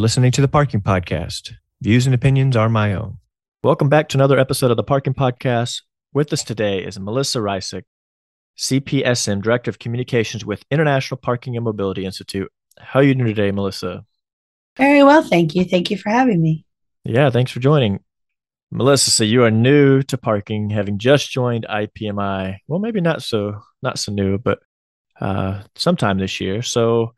You're listening to the Parking Podcast. Views and opinions are my own. Welcome back to another episode of the Parking Podcast. With us today is Melissa Rysak, CPSM, Director of Communications with International Parking and Mobility Institute. How are you doing today, Melissa? Very well, thank you. Thank you for having me. Yeah, thanks for joining. Melissa, so you are new to parking, having just joined IPMI. Well, maybe not so not so new, but uh, sometime this year. So,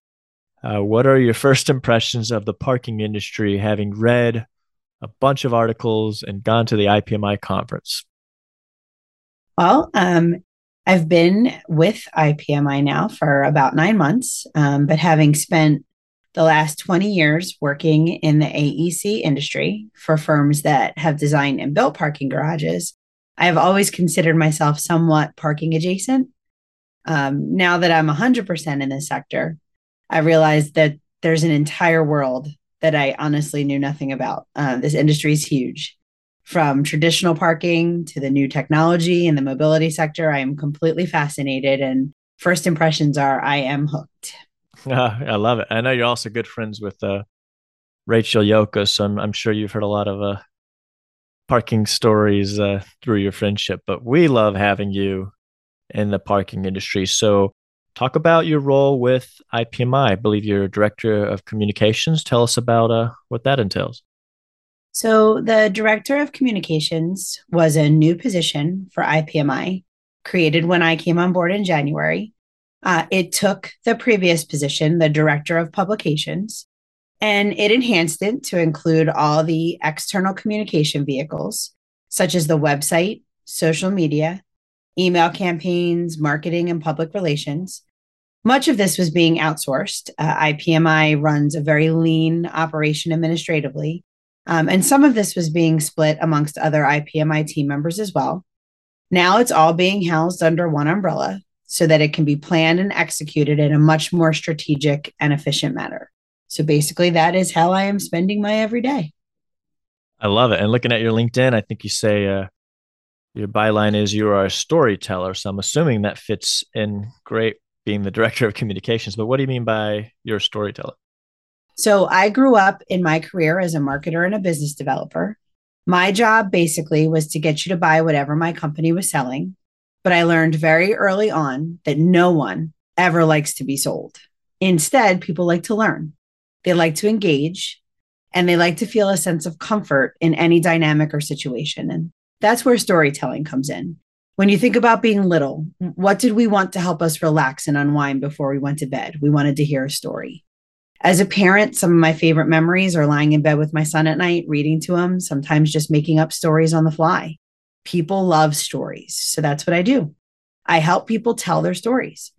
uh, what are your first impressions of the parking industry, having read a bunch of articles and gone to the IPMI conference? Well, um, I've been with IPMI now for about nine months, um, but having spent the last 20 years working in the AEC industry for firms that have designed and built parking garages, I have always considered myself somewhat parking adjacent. Um, now that I'm 100% in this sector, I realized that there's an entire world that I honestly knew nothing about. Uh, this industry is huge. From traditional parking to the new technology in the mobility sector, I am completely fascinated. And first impressions are I am hooked. Uh, I love it. I know you're also good friends with uh, Rachel Yoka, so I'm, I'm, sure you've heard a lot of uh, parking stories uh, through your friendship. But we love having you in the parking industry. So, talk about your role with IPMI. I believe you're director of communications. Tell us about uh, what that entails. So, the director of communications was a new position for IPMI, created when I came on board in January. Uh, it took the previous position, the director of publications, and it enhanced it to include all the external communication vehicles, such as the website, social media, email campaigns, marketing, and public relations. Much of this was being outsourced. Uh, IPMI runs a very lean operation administratively, um, and some of this was being split amongst other IPMI team members as well. Now it's all being housed under one umbrella so that it can be planned and executed in a much more strategic and efficient manner. So basically, that is how I am spending my everyday. I love it. And looking at your LinkedIn, I think you say uh, your byline is you are a storyteller. So I'm assuming that fits in great being the director of communications. But what do you mean by you're a storyteller? So I grew up in my career as a marketer and a business developer. My job basically was to get you to buy whatever my company was selling but I learned very early on that no one ever likes to be sold. Instead, people like to learn, they like to engage, and they like to feel a sense of comfort in any dynamic or situation. And that's where storytelling comes in. When you think about being little, what did we want to help us relax and unwind before we went to bed? We wanted to hear a story. As a parent, some of my favorite memories are lying in bed with my son at night, reading to him, sometimes just making up stories on the fly. People love stories. So that's what I do. I help people tell their stories,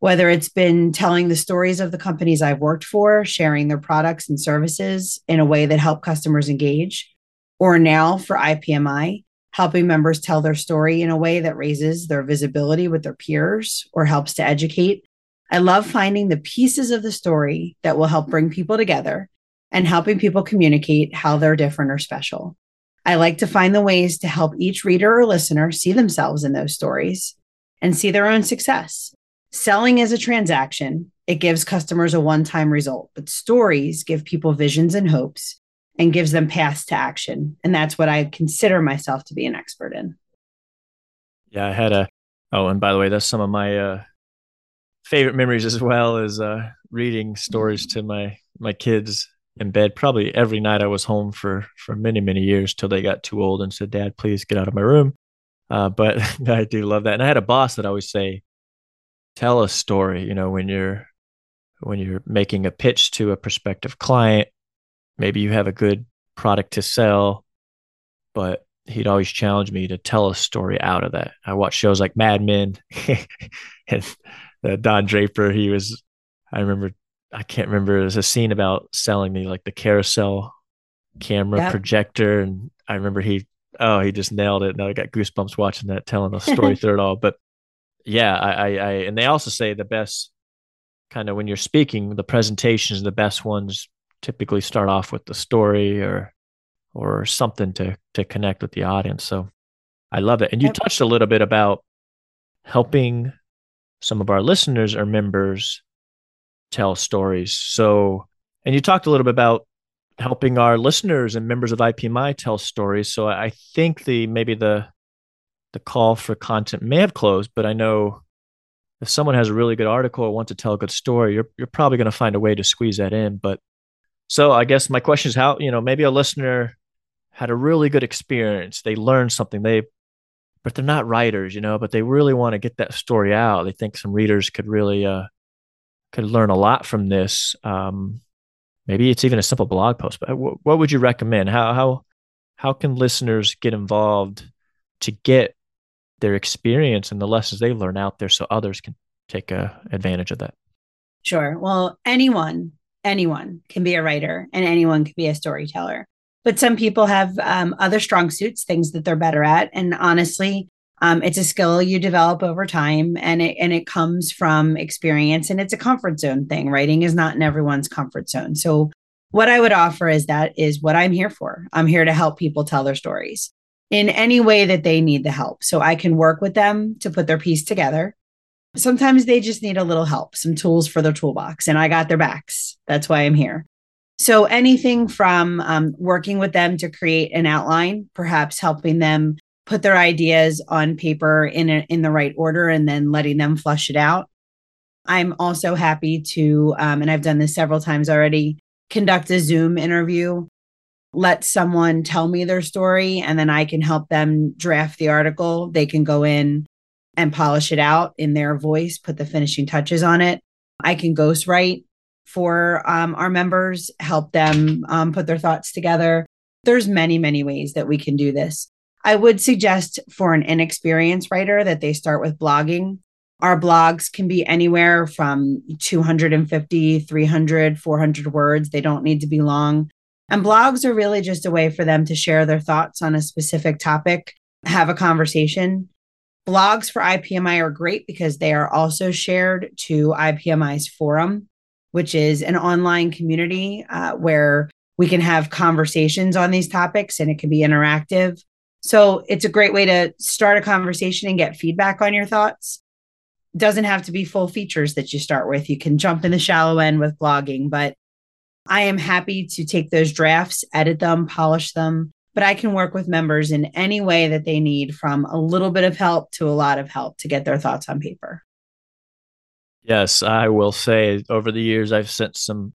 whether it's been telling the stories of the companies I've worked for, sharing their products and services in a way that help customers engage, or now for IPMI, helping members tell their story in a way that raises their visibility with their peers or helps to educate. I love finding the pieces of the story that will help bring people together and helping people communicate how they're different or special. I like to find the ways to help each reader or listener see themselves in those stories and see their own success. Selling is a transaction, it gives customers a one time result, but stories give people visions and hopes and gives them paths to action. And that's what I consider myself to be an expert in. Yeah, I had a, oh, and by the way, that's some of my uh, favorite memories as well as uh, reading stories to my my kids in bed probably every night I was home for for many many years till they got too old and said, "Dad, please get out of my room." Uh, but I do love that, and I had a boss that always say, "Tell a story." You know, when you're when you're making a pitch to a prospective client, maybe you have a good product to sell, but he'd always challenge me to tell a story out of that. I watch shows like Mad Men and Don Draper. He was, I remember I can't remember. There's a scene about selling me like the carousel camera yep. projector, and I remember he oh he just nailed it. Now I got goosebumps watching that, telling the story through it all. But yeah, I, I, I and they also say the best kind of when you're speaking, the presentations, the best ones typically start off with the story or or something to to connect with the audience. So I love it. And you touched a little bit about helping some of our listeners or members tell stories. So, and you talked a little bit about helping our listeners and members of IPMI tell stories. So I think the maybe the the call for content may have closed, but I know if someone has a really good article or wants to tell a good story, you're you're probably going to find a way to squeeze that in. But so I guess my question is how, you know, maybe a listener had a really good experience. They learned something. They but they're not writers, you know, but they really want to get that story out. They think some readers could really uh could learn a lot from this. Um maybe it's even a simple blog post, but w- what would you recommend? How how how can listeners get involved to get their experience and the lessons they learn out there so others can take uh, advantage of that? Sure. Well, anyone, anyone can be a writer and anyone can be a storyteller. But some people have um, other strong suits, things that they're better at. And honestly, um, it's a skill you develop over time and it, and it comes from experience and it's a comfort zone thing. Writing is not in everyone's comfort zone. So, what I would offer is that is what I'm here for. I'm here to help people tell their stories in any way that they need the help. So I can work with them to put their piece together. Sometimes they just need a little help, some tools for their toolbox, and I got their backs. That's why I'm here. So anything from um, working with them to create an outline, perhaps helping them put their ideas on paper in a, in the right order, and then letting them flush it out. I'm also happy to, um, and I've done this several times already, conduct a Zoom interview let someone tell me their story and then I can help them draft the article. They can go in and polish it out in their voice, put the finishing touches on it. I can ghostwrite for um, our members, help them um, put their thoughts together. There's many, many ways that we can do this. I would suggest for an inexperienced writer that they start with blogging. Our blogs can be anywhere from 250, 300, 400 words. They don't need to be long. And blogs are really just a way for them to share their thoughts on a specific topic, have a conversation. Blogs for IPMI are great because they are also shared to IPMI's forum, which is an online community uh, where we can have conversations on these topics and it can be interactive. So it's a great way to start a conversation and get feedback on your thoughts. Doesn't have to be full features that you start with. You can jump in the shallow end with blogging, but I am happy to take those drafts, edit them, polish them, but I can work with members in any way that they need from a little bit of help to a lot of help to get their thoughts on paper. Yes, I will say over the years I've sent some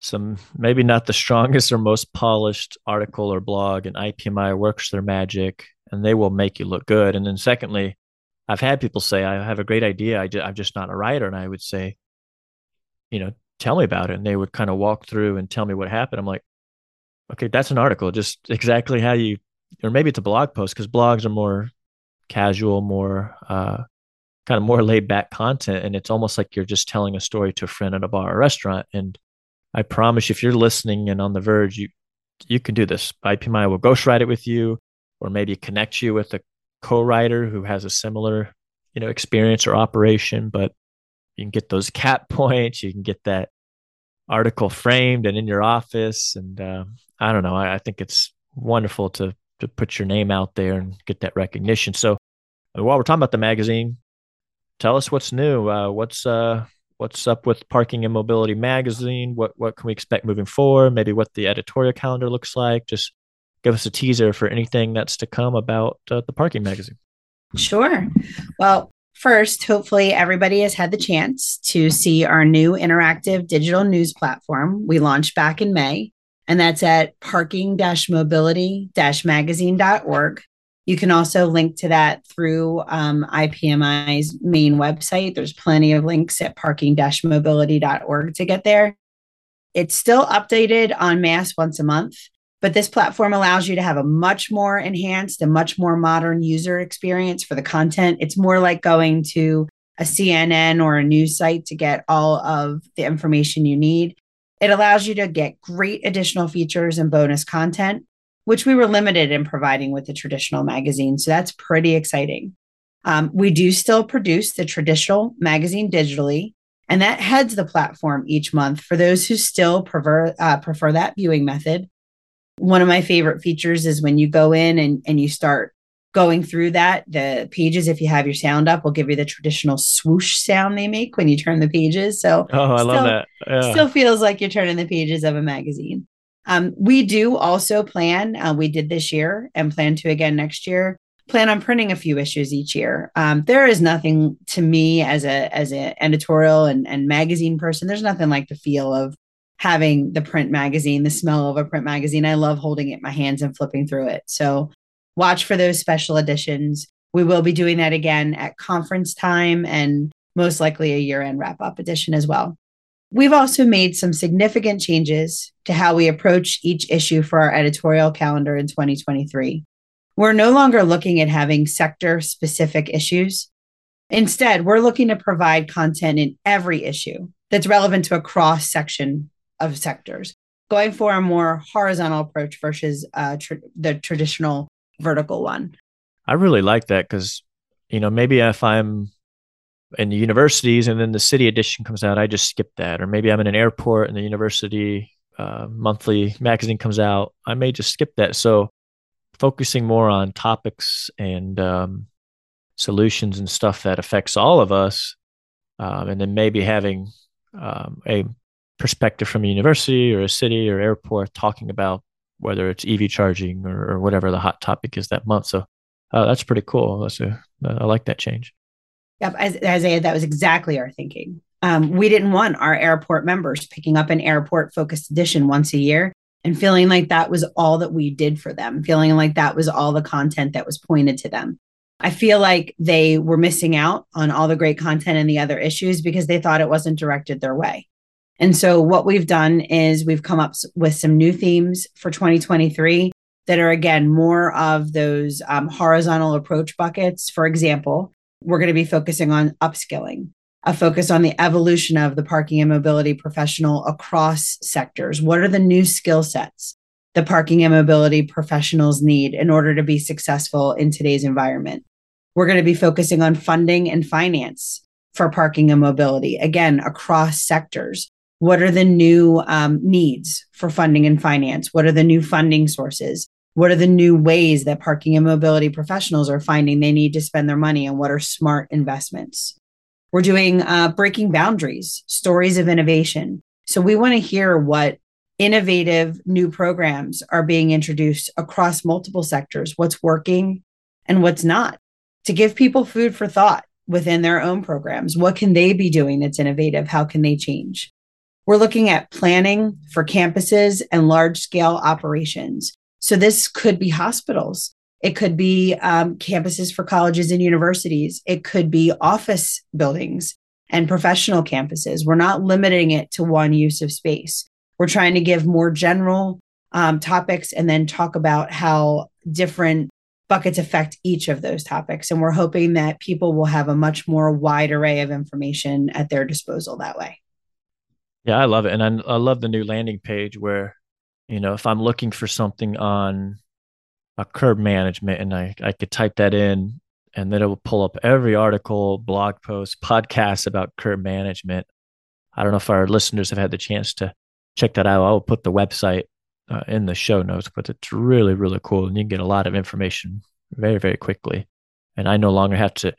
some maybe not the strongest or most polished article or blog and IPMI works their magic and they will make you look good. And then secondly, I've had people say I have a great idea, I am just not a writer and I would say you know, tell me about it. And they would kind of walk through and tell me what happened. I'm like, okay, that's an article, just exactly how you, or maybe it's a blog post because blogs are more casual, more, uh, kind of more laid back content. And it's almost like you're just telling a story to a friend at a bar or restaurant. And I promise if you're listening and on the verge, you, you can do this. IPMI will ghostwrite it with you, or maybe connect you with a co-writer who has a similar, you know, experience or operation. But you can get those cat points you can get that article framed and in your office and uh, i don't know. I, I, think it's wonderful to to put your name out there and get that recognition. So while we're talking about the magazine tell us what's new. Uh, what's uh what's up with parking and mobility magazine? What what can we expect moving forward? Maybe what the editorial calendar looks like? Just give us a teaser for anything that's to come about uh, the parking magazine. Sure. Well, First, hopefully, everybody has had the chance to see our new interactive digital news platform we launched back in May, and that's at parking mobility magazine.org. You can also link to that through um, IPMI's main website. There's plenty of links at parking mobility.org to get there. It's still updated on mass once a month. But this platform allows you to have a much more enhanced and much more modern user experience for the content. It's more like going to a CNN or a news site to get all of the information you need. It allows you to get great additional features and bonus content, which we were limited in providing with the traditional magazine. So that's pretty exciting. Um, we do still produce the traditional magazine digitally, and that heads the platform each month for those who still prefer, uh, prefer that viewing method. One of my favorite features is when you go in and, and you start going through that, the pages, if you have your sound up, will give you the traditional swoosh sound they make when you turn the pages. So, oh, I still, love that. Yeah. Still feels like you're turning the pages of a magazine. Um, we do also plan, uh, we did this year and plan to again next year, plan on printing a few issues each year. Um, there is nothing to me as a as an editorial and, and magazine person, there's nothing like the feel of having the print magazine, the smell of a print magazine. I love holding it in my hands and flipping through it. So watch for those special editions. We will be doing that again at conference time and most likely a year end wrap up edition as well. We've also made some significant changes to how we approach each issue for our editorial calendar in 2023. We're no longer looking at having sector specific issues. Instead, we're looking to provide content in every issue that's relevant to a cross section of sectors, going for a more horizontal approach versus uh, tr- the traditional vertical one. I really like that because, you know, maybe if I'm in the universities and then the city edition comes out, I just skip that. Or maybe I'm in an airport and the university uh, monthly magazine comes out, I may just skip that. So focusing more on topics and um, solutions and stuff that affects all of us, um, and then maybe having um, a perspective from a university or a city or airport talking about whether it's EV charging or, or whatever the hot topic is that month. So uh, that's pretty cool. That's a, I like that change. Yep, I Isaiah, that was exactly our thinking. Um, we didn't want our airport members picking up an airport focused edition once a year and feeling like that was all that we did for them, feeling like that was all the content that was pointed to them. I feel like they were missing out on all the great content and the other issues because they thought it wasn't directed their way. And so, what we've done is we've come up with some new themes for 2023 that are, again, more of those um, horizontal approach buckets. For example, we're going to be focusing on upskilling, a focus on the evolution of the parking and mobility professional across sectors. What are the new skill sets the parking and mobility professionals need in order to be successful in today's environment? We're going to be focusing on funding and finance for parking and mobility, again, across sectors. What are the new um, needs for funding and finance? What are the new funding sources? What are the new ways that parking and mobility professionals are finding they need to spend their money and what are smart investments? We're doing uh, breaking boundaries, stories of innovation. So we want to hear what innovative new programs are being introduced across multiple sectors, what's working and what's not, to give people food for thought within their own programs. What can they be doing that's innovative? How can they change? We're looking at planning for campuses and large scale operations. So this could be hospitals. It could be um, campuses for colleges and universities. It could be office buildings and professional campuses. We're not limiting it to one use of space. We're trying to give more general um, topics and then talk about how different buckets affect each of those topics. And we're hoping that people will have a much more wide array of information at their disposal that way. Yeah, I love it. And I, I love the new landing page where you know if i'm looking for something on a curb management and i i could type that in and then it will pull up every article blog post podcast about curb management i don't know if our listeners have had the chance to check that out i will put the website uh, in the show notes but it's really really cool and you can get a lot of information very very quickly and i no longer have to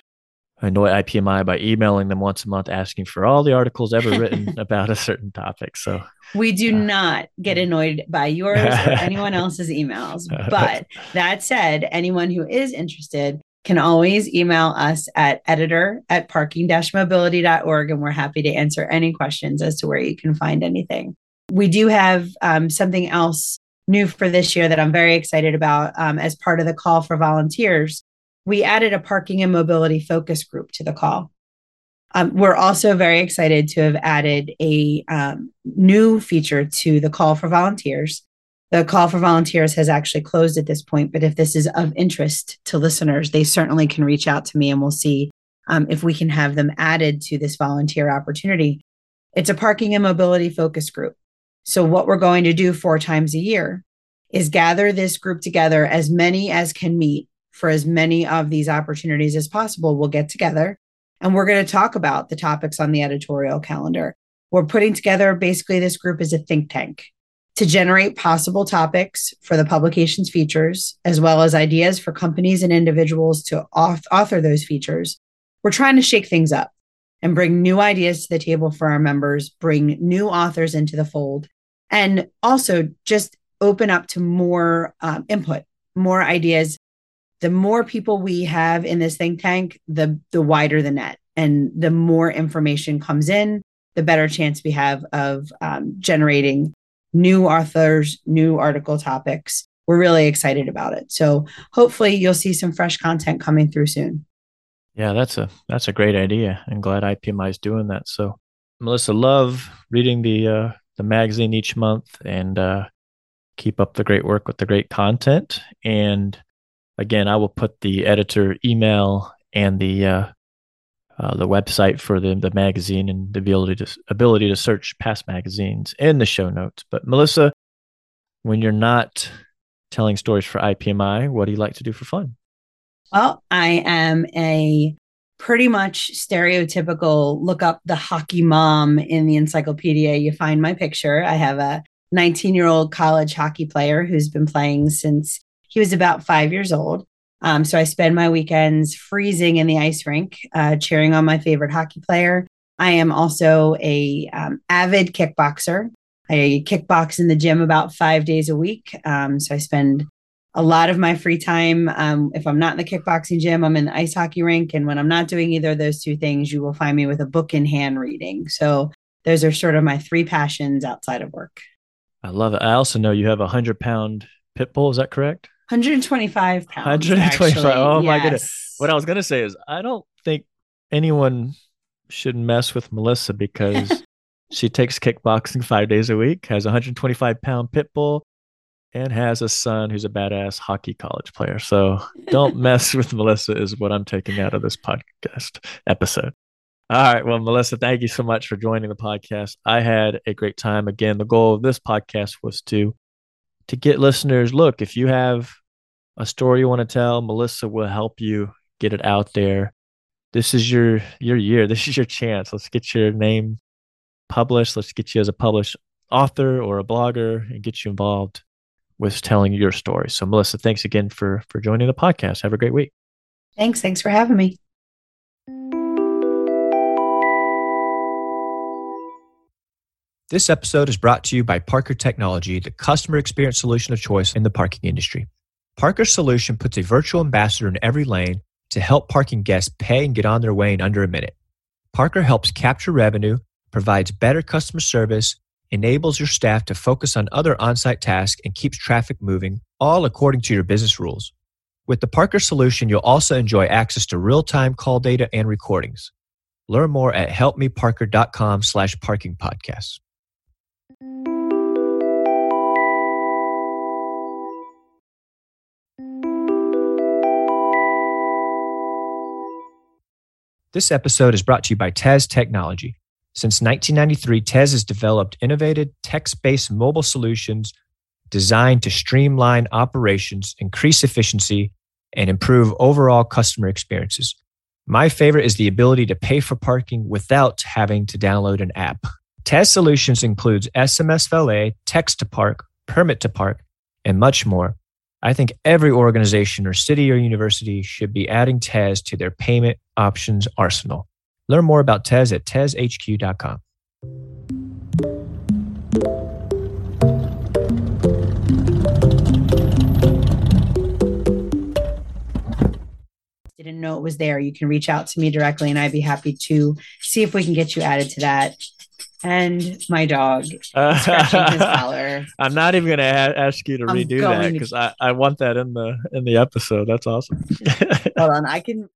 annoy IPMI by emailing them once a month asking for all the articles ever written about a certain topic. So we do uh, not get annoyed by yours or anyone else's emails. But that said, anyone who is interested can always email us at editor at parking-mobility.org and we're happy to answer any questions as to where you can find anything. We do have um, something else new for this year that I'm very excited about um, as part of the call for volunteers we added a parking and mobility focus group to the call. Um, we're also very excited to have added a um, new feature to the call for volunteers. The call for volunteers has actually closed at this point, but if this is of interest to listeners, they certainly can reach out to me and we'll see um, if we can have them added to this volunteer opportunity. It's a parking and mobility focus group. So, what we're going to do four times a year is gather this group together, as many as can meet, for as many of these opportunities as possible, we'll get together and we're going to talk about the topics on the editorial calendar. We're putting together basically this group as a think tank to generate possible topics for the publication's features, as well as ideas for companies and individuals to author those features. We're trying to shake things up and bring new ideas to the table for our members, bring new authors into the fold, and also just open up to more um, input, more ideas. The more people we have in this think tank, the the wider the net, and the more information comes in, the better chance we have of um, generating new authors, new article topics. We're really excited about it. So hopefully you'll see some fresh content coming through soon. Yeah, that's a that's a great idea. I'm glad IPMI is doing that. So Melissa, love reading the uh, the magazine each month and uh, keep up the great work with the great content. And again, I will put the editor email and the uh, uh, the website for the the magazine and the ability to ability to search past magazines in the show notes. But Melissa, when you're not telling stories for IPMI, what do you like to do for fun? Well, I am a pretty much stereotypical look up the hockey mom in the encyclopedia. You find my picture. I have a 19 year old college hockey player who's been playing since he was about five years old. Um, so I spend my weekends freezing in the ice rink, uh, cheering on my favorite hockey player. I am also a um, avid kickboxer. I kickbox in the gym about five days a week. Um, so I spend a lot of my free time. Um, if I'm not in the kickboxing gym, I'm in the ice hockey rink. And when I'm not doing either of those two things, you will find me with a book in hand reading. So those are sort of my three passions outside of work. I love it. I also know you have a hundred pound pit bull. Is that correct? 125 pounds. 125. Actually. Oh yes. my goodness. What I was going to say is, I don't think anyone should mess with Melissa because she takes kickboxing five days a week, has a 125 pound pit bull, and has a son who's a badass hockey college player. So don't mess with Melissa, is what I'm taking out of this podcast episode. All right. Well, Melissa, thank you so much for joining the podcast. I had a great time. Again, the goal of this podcast was to to get listeners look, if you have a story you want to tell, Melissa will help you get it out there. This is your your year. This is your chance. Let's get your name published. Let's get you as a published author or a blogger and get you involved with telling your story. So Melissa, thanks again for for joining the podcast. Have a great week. Thanks. Thanks for having me. This episode is brought to you by Parker Technology, the customer experience solution of choice in the parking industry. Parker's solution puts a virtual ambassador in every lane to help parking guests pay and get on their way in under a minute. Parker helps capture revenue, provides better customer service, enables your staff to focus on other on site tasks, and keeps traffic moving, all according to your business rules. With the Parker solution, you'll also enjoy access to real time call data and recordings. Learn more at helpmeparker.com slash parking podcasts. This episode is brought to you by Tez Technology. Since 1993, Tez has developed innovative text based mobile solutions designed to streamline operations, increase efficiency, and improve overall customer experiences. My favorite is the ability to pay for parking without having to download an app. Tez solutions includes SMS valet, text to park, permit to park, and much more. I think every organization or city or university should be adding Tez to their payment options arsenal. Learn more about Tez at tezhq.com. Didn't know it was there. You can reach out to me directly, and I'd be happy to see if we can get you added to that and my dog scratching his collar. I'm not even going to ask you to I'm redo that because I, I want that in the in the episode. That's awesome. Hold on, I can